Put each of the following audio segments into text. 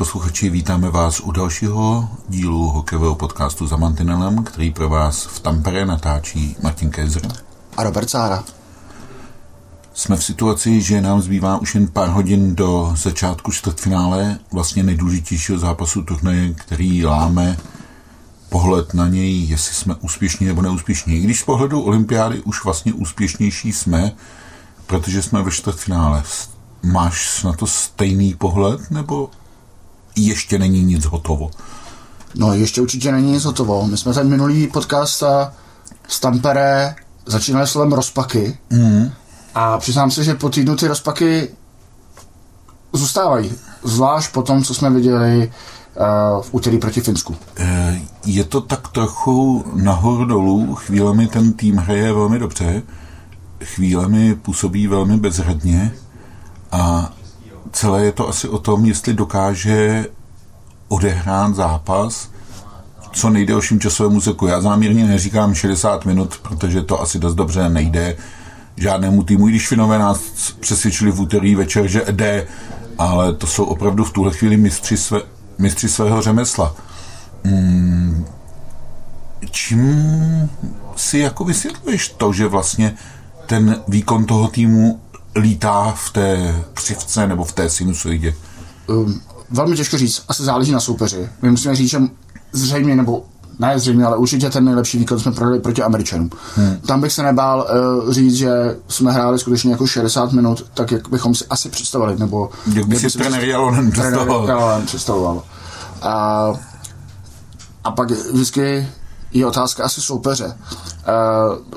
Posluchači, vítáme vás u dalšího dílu hokejového podcastu za Mantinelem, který pro vás v Tampere natáčí Martin Kézer a Robert Zára. Jsme v situaci, že nám zbývá už jen pár hodin do začátku čtvrtfinále, vlastně nejdůležitějšího zápasu turnaje, který láme pohled na něj, jestli jsme úspěšní nebo neúspěšní. I když z pohledu olympiády už vlastně úspěšnější jsme, protože jsme ve čtvrtfinále. Máš na to stejný pohled, nebo ještě není nic hotovo? No, ještě určitě není nic hotovo. My jsme ten minulý podcast z Tampere začínali slovem rozpaky. Mm. A přiznám se, že po týdnu ty rozpaky zůstávají. Zvlášť po tom, co jsme viděli uh, v úterý proti Finsku. Eh, je to tak trochu nahoru dolů. Chvílemi ten tým hraje velmi dobře, chvílemi působí velmi bezhradně a celé je to asi o tom, jestli dokáže odehrát zápas co nejdelším časovém úseku. Já záměrně neříkám 60 minut, protože to asi dost dobře nejde žádnému týmu, i když Finové nás přesvědčili v úterý večer, že jde, ale to jsou opravdu v tuhle chvíli mistři, své, mistři svého řemesla. Hmm, čím si jako vysvětluješ to, že vlastně ten výkon toho týmu lítá v té křivce nebo v té sinusoidě? Um, velmi těžko říct, asi záleží na soupeři. My musíme říct, že zřejmě, nebo ne zřejmě, ale určitě ten nejlepší výkon jsme prodali proti Američanům. Hmm. Tam bych se nebál uh, říct, že jsme hráli skutečně jako 60 minut, tak jak bychom si asi představili, nebo... Jak by si trenér Jalonen představoval. představoval. A, a pak vždycky je otázka asi soupeře. Uh,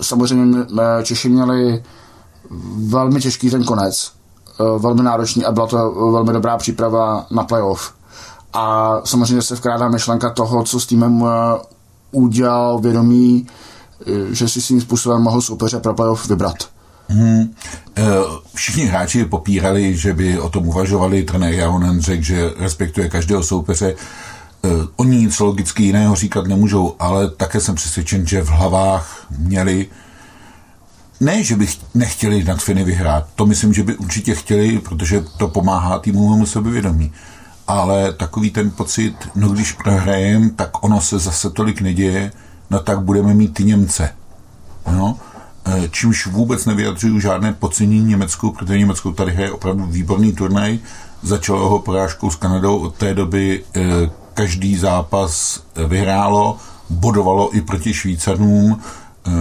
samozřejmě Češi měli velmi těžký ten konec, uh, velmi náročný a byla to velmi dobrá příprava na playoff. A samozřejmě se vkrádá myšlenka toho, co s týmem udělal vědomí, eh, že si svým způsobem mohl soupeře pro playoff vybrat. Hmm. Všichni hráči popírali, že by o tom uvažovali. Trenér Jahonen řekl, že respektuje každého soupeře. Eh, oni nic logicky jiného říkat nemůžou, ale také jsem přesvědčen, že v hlavách měli ne, že by nechtěli nad Finy vyhrát. To myslím, že by určitě chtěli, protože to pomáhá týmovému sebevědomí ale takový ten pocit, no když prohrajem, tak ono se zase tolik neděje, no tak budeme mít ty Němce. No, e, čímž vůbec nevyjadřuju žádné podcenění Německu, protože Německo tady hraje opravdu výborný turnaj, začalo ho porážkou s Kanadou, od té doby e, každý zápas vyhrálo, bodovalo i proti Švýcarům,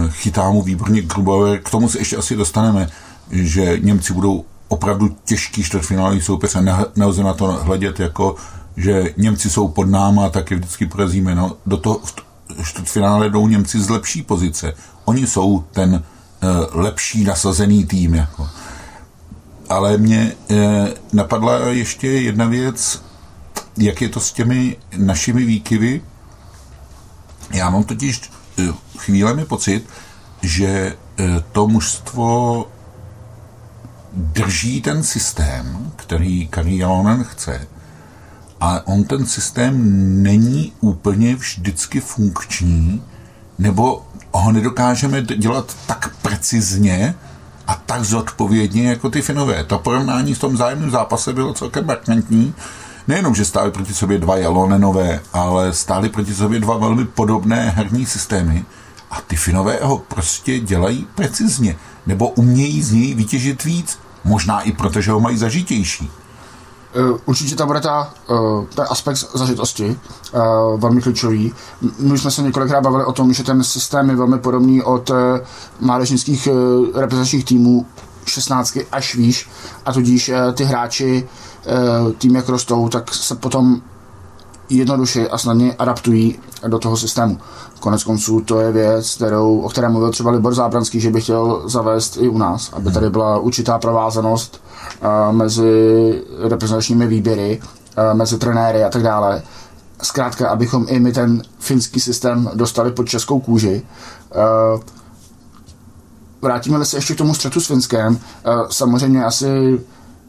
chytá mu výborně Grubauer, k tomu se ještě asi dostaneme, že Němci budou opravdu těžký čtvrtfinálový soupeř a nelze na to hledět jako, že Němci jsou pod náma, tak je vždycky porazíme. No, do toho čtvrtfinále jdou Němci z lepší pozice. Oni jsou ten uh, lepší nasazený tým. Jako. Ale mě uh, napadla ještě jedna věc, jak je to s těmi našimi výkyvy. Já mám totiž uh, chvílemi pocit, že to mužstvo drží ten systém, který Kari Jalonen chce, ale on ten systém není úplně vždycky funkční, nebo ho nedokážeme dělat tak precizně a tak zodpovědně jako ty Finové. To porovnání v tom zájemném zápase bylo celkem markantní. Nejenom, že stály proti sobě dva Jalonenové, ale stály proti sobě dva velmi podobné herní systémy a ty Finové ho prostě dělají precizně nebo umějí z něj vytěžit víc. Možná i proto, že ho mají zažitější. Eh, určitě tam bude ta, uh, ten aspekt zažitosti uh, velmi klíčový. My jsme se několikrát bavili o tom, že ten systém je velmi podobný od mládežnických reprezentačních týmů 16 až výš a tudíž ty hráči uh, tým jak rostou, tak se potom jednoduše a snadně adaptují do toho systému. Konec konců to je věc, kterou, o které mluvil třeba Libor Zábranský, že by chtěl zavést i u nás, aby tady byla určitá provázanost uh, mezi reprezentačními výběry, uh, mezi trenéry a tak dále. Zkrátka, abychom i my ten finský systém dostali pod českou kůži. Uh, vrátíme se ještě k tomu střetu s Finskem. Samozřejmě asi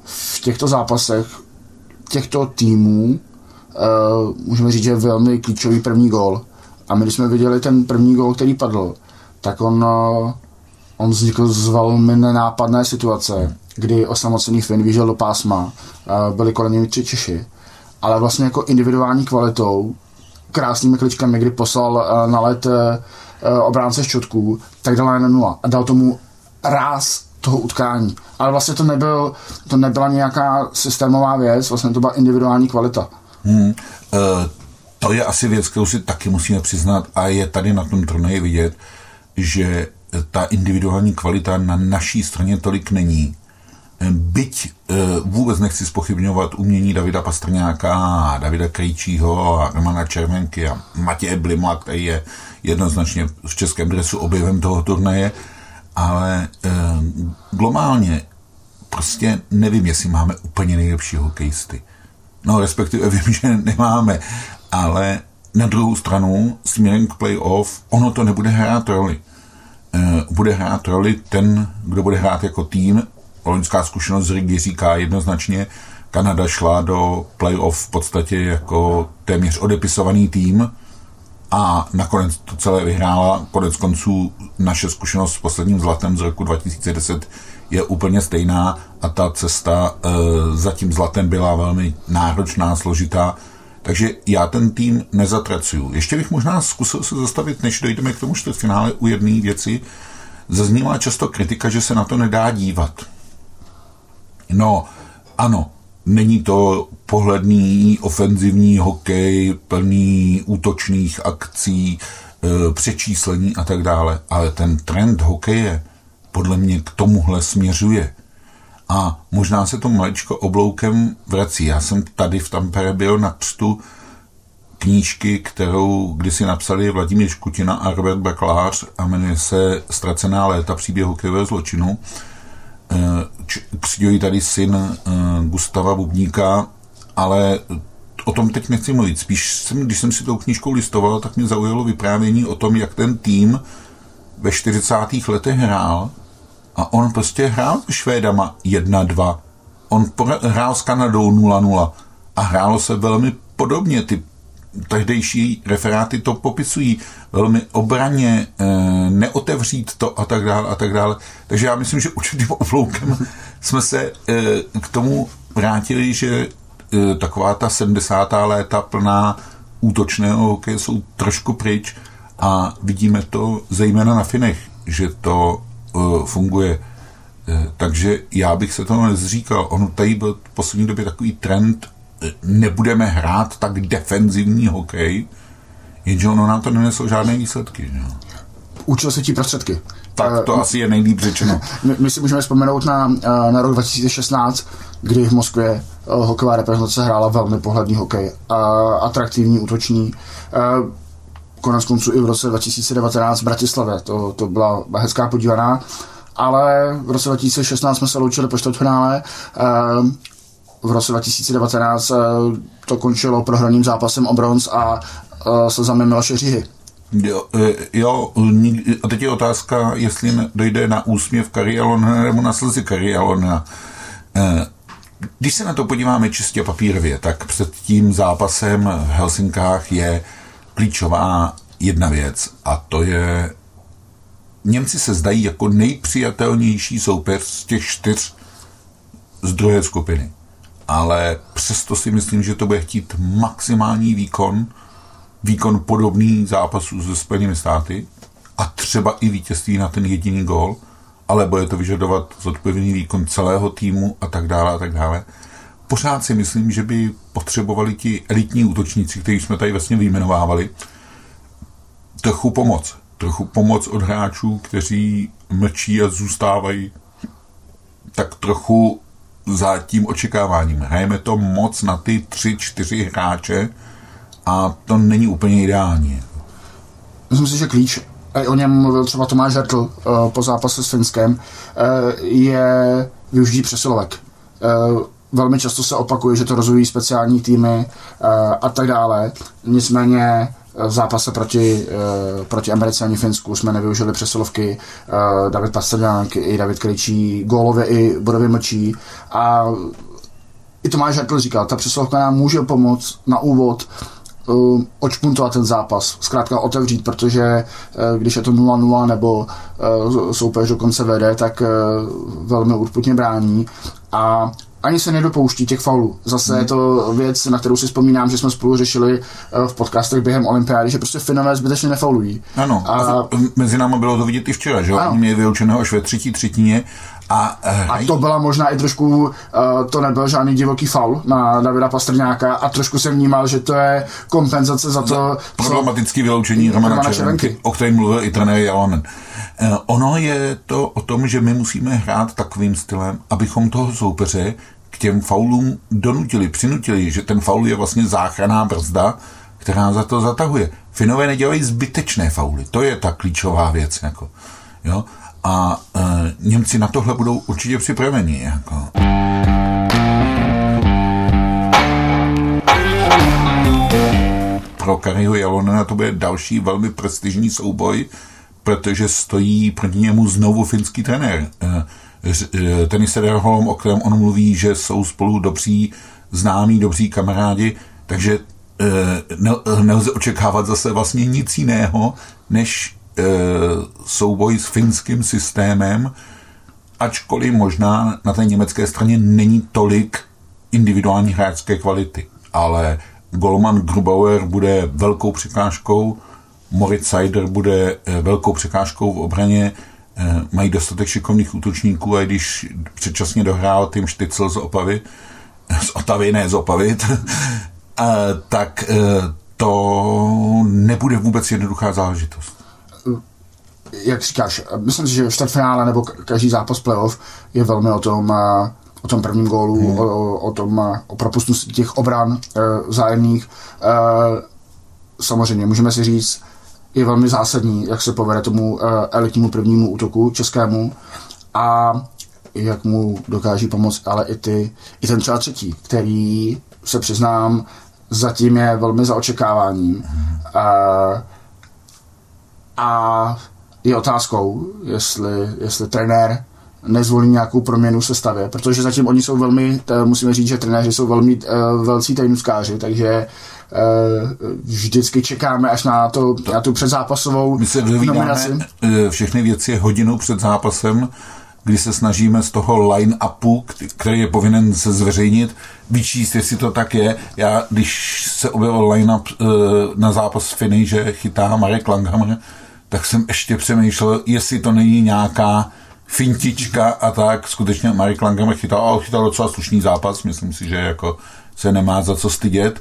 v těchto zápasech těchto týmů uh, můžeme říct, že je velmi klíčový první gól. A my, když jsme viděli ten první gól, který padl, tak on, uh, on vznikl z velmi nenápadné situace, kdy osamocený Finn vyžil do pásma, uh, byli kolem něj tři Češi ale vlastně jako individuální kvalitou, krásnými kličkami, kdy poslal na let obránce šťotků, tak dal na nula a dal tomu ráz toho utkání. Ale vlastně to, nebyl, to nebyla nějaká systémová věc, vlastně to byla individuální kvalita. Hmm. Uh, to je asi věc, kterou si taky musíme přiznat a je tady na tom turnaji vidět, že ta individuální kvalita na naší straně tolik není. Byť uh, vůbec nechci spochybňovat umění Davida Pastrňáka, Davida Krejčího a Romana Červenky a Matěje Blima, který je jednoznačně v českém dresu objevem toho turnaje, ale e, globálně prostě nevím, jestli máme úplně nejlepší hokejisty. No, respektive vím, že nemáme, ale na druhou stranu, směrem k playoff, ono to nebude hrát roli. E, bude hrát roli ten, kdo bude hrát jako tým. Loňská zkušenost z Rigi říká jednoznačně, Kanada šla do playoff v podstatě jako téměř odepisovaný tým, a nakonec to celé vyhrála. Konec konců naše zkušenost s posledním zlatem z roku 2010 je úplně stejná a ta cesta e, za tím zlatem byla velmi náročná, složitá. Takže já ten tým nezatracuju. Ještě bych možná zkusil se zastavit, než dojdeme k tomu čtvrtfinále u jedné věci. Zaznívá často kritika, že se na to nedá dívat. No, ano, Není to pohledný ofenzivní hokej, plný útočných akcí, e, přečíslení a tak dále, ale ten trend hokeje podle mě k tomuhle směřuje. A možná se to maličko obloukem vrací. Já jsem tady v Tampere byl na křtu knížky, kterou kdysi napsali Vladimír Škutina a Robert Baklář a jmenuje se Ztracená léta příběh hokejového zločinu křiďují tady syn eh, Gustava Bubníka, ale o tom teď nechci mluvit. Spíš, jsem, když jsem si tou knížkou listoval, tak mě zaujalo vyprávění o tom, jak ten tým ve 40. letech hrál a on prostě hrál s Švédama 1-2. On hrál s Kanadou 0-0 a hrálo se velmi podobně. Ty tehdejší referáty to popisují velmi obraně, eh, neotevřít to a tak dále a tak dále. Takže já myslím, že určitým obloukem jsme se eh, k tomu vrátili, že eh, taková ta 70. léta plná útočného hokeje jsou trošku pryč a vidíme to zejména na Finech, že to funguje. Takže já bych se toho nezříkal. On tady byl v poslední době takový trend nebudeme hrát tak defenzivní hokej, jenže ono nám to neneslo žádné výsledky. Že? Učil se ti prostředky. Tak to uh, asi je nejlíp řečeno. My, my si můžeme vzpomenout na, eh, na rok 2016, kdy v Moskvě uh, hokejová reprezentace hrála velmi pohledný hokej. Uh, atraktivní, útoční. Uh, konec konců i v roce 2019 v Bratislavě. To, to byla hezká podívaná. Ale v roce 2016 jsme se loučili po čtvrtfinále. V roce 2019 eh, to končilo prohraným zápasem o bronz a eh, slzami Miloše Říhy. Jo, eh, jo, a teď je otázka, jestli dojde na úsměv Karialona nebo na slzy Karialona. Když se na to podíváme čistě papírově, tak před tím zápasem v Helsinkách je klíčová jedna věc a to je Němci se zdají jako nejpřijatelnější soupeř z těch čtyř z druhé skupiny ale přesto si myslím, že to bude chtít maximální výkon, výkon podobný zápasů se Spojenými státy a třeba i vítězství na ten jediný gól, ale bude to vyžadovat zodpovědný výkon celého týmu a tak dále a tak dále. Pořád si myslím, že by potřebovali ti elitní útočníci, kteří jsme tady vlastně vyjmenovávali, trochu pomoc. Trochu pomoc od hráčů, kteří mlčí a zůstávají tak trochu za tím očekáváním. Hrajeme to moc na ty tři, čtyři hráče a to není úplně ideální. Myslím si, že klíč, o něm mluvil třeba Tomáš Žertl eh, po zápase s Finskem, eh, je využití přesilovek. Eh, velmi často se opakuje, že to rozvíjí speciální týmy a tak dále. Nicméně v zápase proti, uh, proti Americe ani Finsku jsme nevyužili přesilovky. Uh, David Pastrňák i David Krejčí, gólově i bodově mlčí. A i Tomáš Hartl říkal, ta přesilovka nám může pomoct na úvod uh, očpuntovat ten zápas, zkrátka otevřít, protože uh, když je to 0-0 nebo uh, soupeř dokonce vede, tak uh, velmi urputně brání a ani se nedopouští těch faulů. Zase hmm. je to věc, na kterou si vzpomínám, že jsme spolu řešili uh, v podcastech během olympiády, že prostě Finové zbytečně nefaulují. Ano, a, a mezi námi bylo to vidět i včera, že jo? Oni měli vyučeného až ve třetí třetině a, uh, a to byla možná i trošku, uh, to nebyl žádný divoký faul na Davida Pastrňáka a trošku jsem vnímal, že to je kompenzace za to, Problematické vyloučení Romana, Romana Červenky, o kterém mluvil i trenér Jalonen. Uh, ono je to o tom, že my musíme hrát takovým stylem, abychom toho soupeře k těm faulům donutili, přinutili, že ten faul je vlastně záchranná brzda, která za to zatahuje. Finové nedělají zbytečné fauly, to je ta klíčová věc. Jako, jo? A e, Němci na tohle budou určitě připraveni. Jako. Pro Kariho Jalonena to bude další velmi prestižní souboj, protože stojí proti němu znovu finský trenér. E, Eh, tenise Holm, o kterém on mluví, že jsou spolu dobří známí, dobří kamarádi, takže eh, nelze očekávat zase vlastně nic jiného, než eh, souboj s finským systémem, ačkoliv možná na té německé straně není tolik individuální hráčské kvality. Ale Golman Grubauer bude velkou překážkou, Moritz Seider bude velkou překážkou v obraně, mají dostatek šikovných útočníků a když předčasně dohrál tým Štycel z Opavy, z Otavy, ne z Opavy, tak eh, to nebude vůbec jednoduchá záležitost. Jak říkáš, myslím si, že čtvrtfinále nebo každý zápas playoff je velmi o tom, eh, o tom prvním gólu, hmm. o, o tom, o propustu těch obran vzájemných. Samozřejmě, můžeme si říct, je velmi zásadní, jak se povede tomu uh, elitnímu prvnímu útoku českému a jak mu dokáží pomoct, ale i, ty, i ten třeba třetí, který se přiznám, zatím je velmi za očekáváním. Uh, a je otázkou, jestli, jestli trenér nezvolí nějakou proměnu se stavě, protože zatím oni jsou velmi, musíme říct, že trenéři jsou velmi uh, velcí tajnuskáři, takže Eh, vždycky čekáme až na, to, na tu předzápasovou My se nominaci. Eh, všechny věci hodinou před zápasem, kdy se snažíme z toho line-upu, který je povinen se zveřejnit, vyčíst, jestli to tak je. Já, když se objevil line-up eh, na zápas Finy, že chytá Marek Langhammer, tak jsem ještě přemýšlel, jestli to není nějaká fintička a tak. Skutečně Marek Langhammer chytal, ale chytal docela slušný zápas, myslím si, že jako se nemá za co stydět.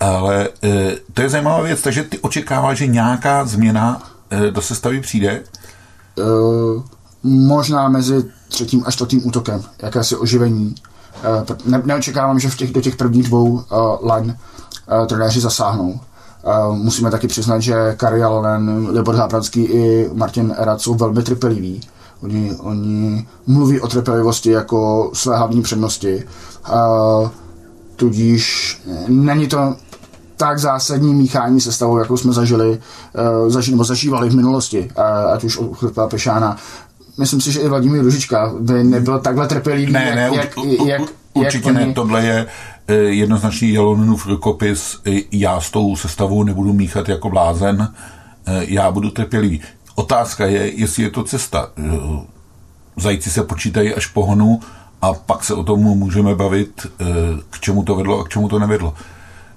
Ale e, to je zajímavá věc, takže ty očekáváš, že nějaká změna e, do sestavy přijde? Uh, možná mezi třetím a čtvrtým útokem, jakési oživení. Uh, ne, neočekávám, že v těch, do těch prvních dvou uh, line uh, trenéři zasáhnou. Uh, musíme taky přiznat, že Kari Alonen, Libor Zábradský i Martin Erat jsou velmi trpěliví. Oni, oni mluví o trpělivosti jako své hlavní přednosti. Uh, tudíž není to tak zásadní míchání sestavou, jakou jsme zažili, uh, zaži, nebo zažívali v minulosti, ať už od Chrpa Pešána. Myslím si, že i Vladimír Ružička by nebyl takhle trpělivý, ne, ne, jak, u, u, jak, Určitě jak ne, oni... tohle je eh, jednoznačný Jalonenův rukopis. Já s tou sestavou nebudu míchat jako blázen, já budu trpělivý. Otázka je, jestli je to cesta. Zajíci se počítají až pohonu a pak se o tom můžeme bavit, k čemu to vedlo a k čemu to nevedlo.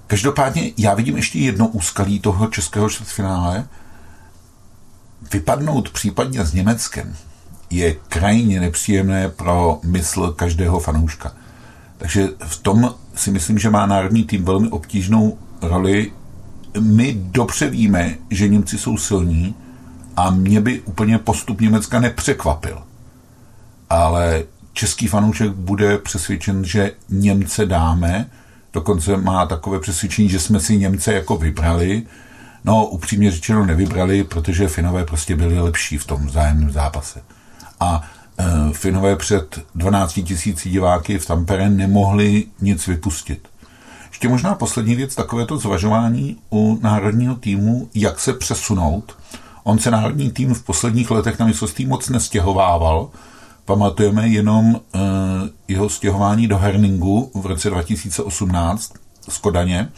Každopádně já vidím ještě jedno úskalí toho českého čtvrtfinále. Vypadnout případně s Německem je krajně nepříjemné pro mysl každého fanouška. Takže v tom si myslím, že má národní tým velmi obtížnou roli. My dobře víme, že Němci jsou silní a mě by úplně postup Německa nepřekvapil. Ale český fanoušek bude přesvědčen, že Němce dáme, dokonce má takové přesvědčení, že jsme si Němce jako vybrali. No, upřímně řečeno nevybrali, protože Finové prostě byli lepší v tom vzájemném zápase. A e, Finové před 12 tisíci diváky v Tampere nemohli nic vypustit. Ještě možná poslední věc, takovéto zvažování u národního týmu, jak se přesunout. On se národní tým v posledních letech na mistrovství moc nestěhovával, pamatujeme jenom uh, jeho stěhování do Herningu v roce 2018 z Kodaně.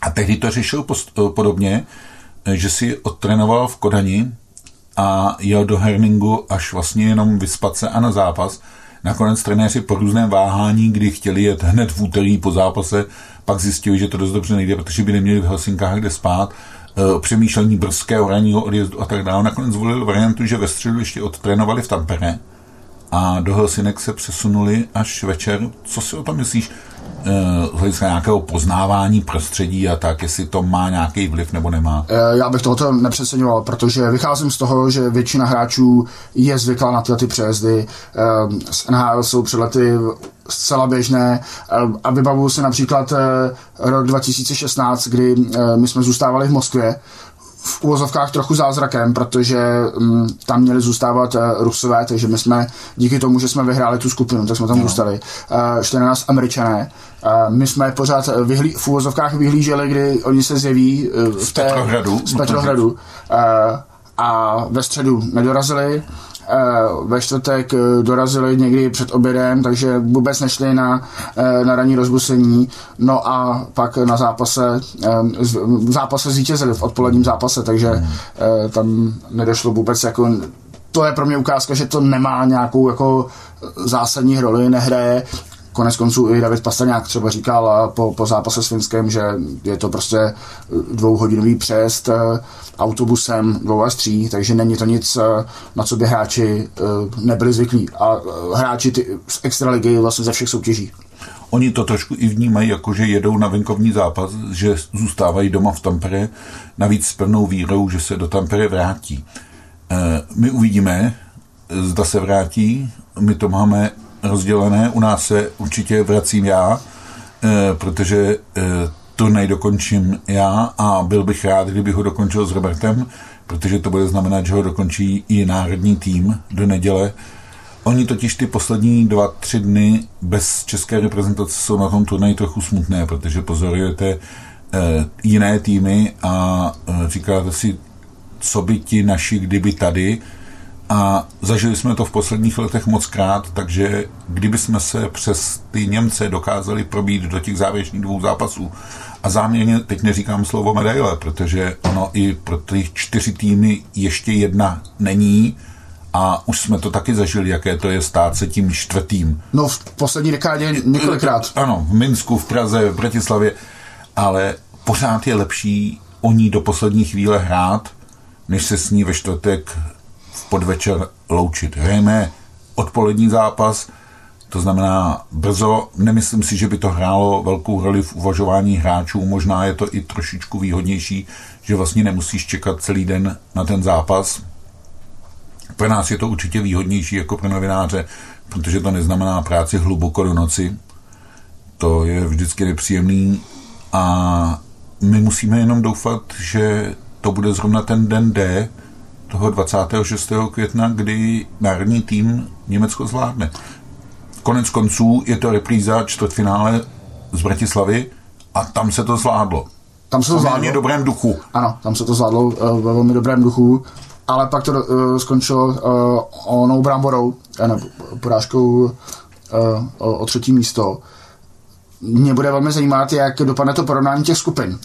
A tehdy to řešil post, uh, podobně, uh, že si odtrénoval v Kodani a jel do Herningu až vlastně jenom vyspat se a na zápas. Nakonec trenéři po různém váhání, kdy chtěli jet hned v úterý po zápase, pak zjistili, že to dost dobře nejde, protože by neměli v Helsinkách kde spát, přemýšlení brzkého ranního odjezdu a tak dále. Nakonec zvolili variantu, že ve středu ještě odtrénovali v Tampere a do Helsinek se přesunuli až večer. Co si o tom myslíš? Eh, z hlediska nějakého poznávání prostředí a tak, jestli to má nějaký vliv nebo nemá? Eh, já bych tohoto nepřeceňoval, protože vycházím z toho, že většina hráčů je zvyklá na tyhle ty přejezdy. Eh, z NHL jsou přelety zcela běžné a vybavuju si například rok 2016, kdy my jsme zůstávali v Moskvě v úvozovkách trochu zázrakem, protože um, tam měli zůstávat uh, Rusové, takže my jsme díky tomu, že jsme vyhráli tu skupinu, tak jsme tam no. zůstali. Uh, 14 Američané. Uh, my jsme pořád vyhlí, v úvozovkách vyhlíželi, kdy oni se zjeví uh, v té, Petrohradu. z Petrohradu. Uh, a ve středu nedorazili Eh, ve čtvrtek eh, dorazili někdy před obědem, takže vůbec nešli na, eh, na ranní rozbusení. No a pak na zápase, v zápase zvítězili, v odpoledním zápase, takže hmm. tam nedošlo vůbec jako to je pro mě ukázka, že to nemá nějakou jako zásadní roli, nehraje Konec konců i David Pastrňák třeba říkal po, po zápase s Finskem, že je to prostě dvouhodinový přejezd eh, autobusem dvou až tří, takže není to nic, eh, na co by hráči eh, nebyli zvyklí. A hráči ty, z extraligy vlastně ze všech soutěží. Oni to trošku i vnímají, jako že jedou na venkovní zápas, že zůstávají doma v Tampere, navíc s pevnou vírou, že se do Tampere vrátí. My uvidíme, zda se vrátí, my to máme rozdělené. U nás se určitě vracím já, eh, protože eh, turnaj dokončím já a byl bych rád, kdyby ho dokončil s Robertem, protože to bude znamenat, že ho dokončí i národní tým do neděle. Oni totiž ty poslední dva, tři dny bez české reprezentace jsou na tom turnaji trochu smutné, protože pozorujete eh, jiné týmy a říkáte si, co by ti naši kdyby tady, a zažili jsme to v posledních letech moc krát, takže kdyby jsme se přes ty Němce dokázali probít do těch závěrečných dvou zápasů, a záměrně teď neříkám slovo medaile, protože ono i pro ty čtyři týmy ještě jedna není, a už jsme to taky zažili, jaké to je stát se tím čtvrtým. No v poslední dekádě několikrát. Ano, v Minsku, v Praze, v Bratislavě, ale pořád je lepší o ní do poslední chvíle hrát, než se s ní ve čtvrtek podvečer loučit. Hrajeme odpolední zápas, to znamená brzo, nemyslím si, že by to hrálo velkou roli v uvažování hráčů, možná je to i trošičku výhodnější, že vlastně nemusíš čekat celý den na ten zápas. Pro nás je to určitě výhodnější jako pro novináře, protože to neznamená práci hluboko do noci. To je vždycky nepříjemný a my musíme jenom doufat, že to bude zrovna ten den D, toho 26. května, kdy národní tým Německo zvládne. Konec konců je to repríza čtvrtfinále z Bratislavy a tam se to zvládlo. Tam se to zvládlo. V dobrém duchu. Ano, tam se to zvládlo uh, ve velmi dobrém duchu, ale pak to uh, skončilo uh, onou bramborou, ne, porážkou uh, o, o třetí místo. Mě bude velmi zajímat, jak dopadne to porovnání těch skupin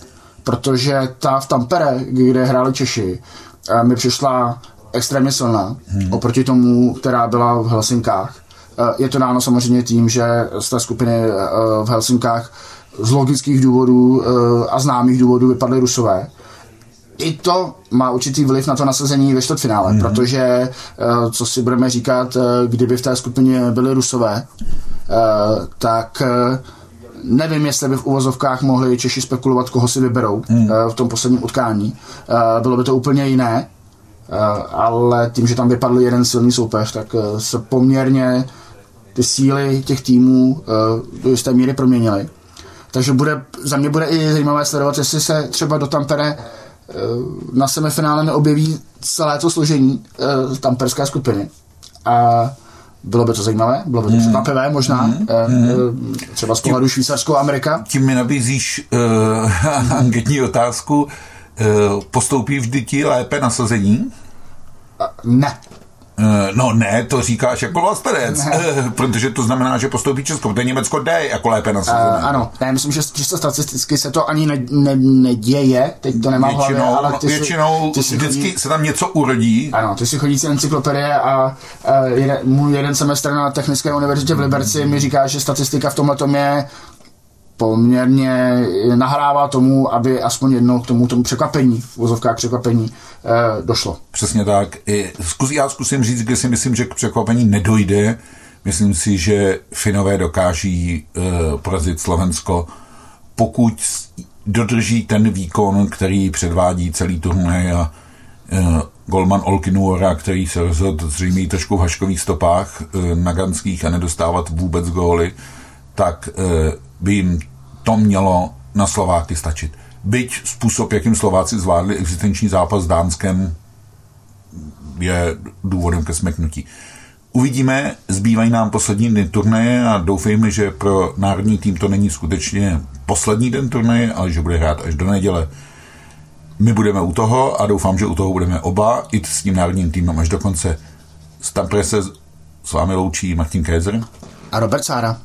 protože ta v Tampere, kde hráli Češi, mi přišla extrémně silná hmm. oproti tomu, která byla v Helsinkách. Je to dáno samozřejmě tím, že z té skupiny v Helsinkách z logických důvodů a známých důvodů vypadly Rusové. I to má určitý vliv na to nasazení ve čtvrtfinále, hmm. protože, co si budeme říkat, kdyby v té skupině byly Rusové, tak nevím, jestli by v uvozovkách mohli Češi spekulovat, koho si vyberou hmm. Eh, v tom posledním utkání. Eh, bylo by to úplně jiné, eh, ale tím, že tam vypadl jeden silný soupeř, tak se poměrně ty síly těch týmů do jisté míry proměnily. Takže bude, za mě bude i zajímavé sledovat, jestli se třeba do Tampere na semifinále neobjeví celé to složení tamperské skupiny. A bylo by to zajímavé, bylo by to hmm. překvapivé možná, hmm. Hmm. třeba z pohledu Švýcarsko Amerika. Tím mi nabízíš uh, anketní otázku. Uh, postoupí vždy ti lépe nasazení? Ne. Eh, no ne, to říkáš jako vlastenec, eh, protože to znamená, že postoupí Česko, protože Německo jde jako lépe na sezónu. Uh, ano, ne, myslím, že čisto statisticky se to ani ne, ne, neděje, teď to nemám většinou, hlavě, ale ty většinou si, ty si vždycky chodí, se tam něco urodí. Ano, ty si chodící encyklopedie a uh, jeden, můj jeden semestr na Technické univerzitě v Liberci mi říká, že statistika v tomhle tom je poměrně nahrává tomu, aby aspoň jednou k tomu, tomu překvapení, v vozovkách překvapení, eh, došlo. Přesně tak. Zkus, já zkusím říct, kde si myslím, že k překvapení nedojde. Myslím si, že Finové dokáží eh, porazit Slovensko, pokud dodrží ten výkon, který předvádí celý turnaj a eh, Golman Olkinuora, který se rozhodl zřejmě trošku v haškových stopách eh, naganských a nedostávat vůbec góly, tak eh, by jim to mělo na Slováky stačit. Byť způsob, jakým Slováci zvládli existenční zápas s Dánskem, je důvodem ke smeknutí. Uvidíme, zbývají nám poslední dny turnaje a doufejme, že pro národní tým to není skutečně poslední den turnaje, ale že bude hrát až do neděle. My budeme u toho a doufám, že u toho budeme oba, i s tím národním týmem až do konce. Z Tampere se s vámi loučí Martin Kézer A Robert Sára.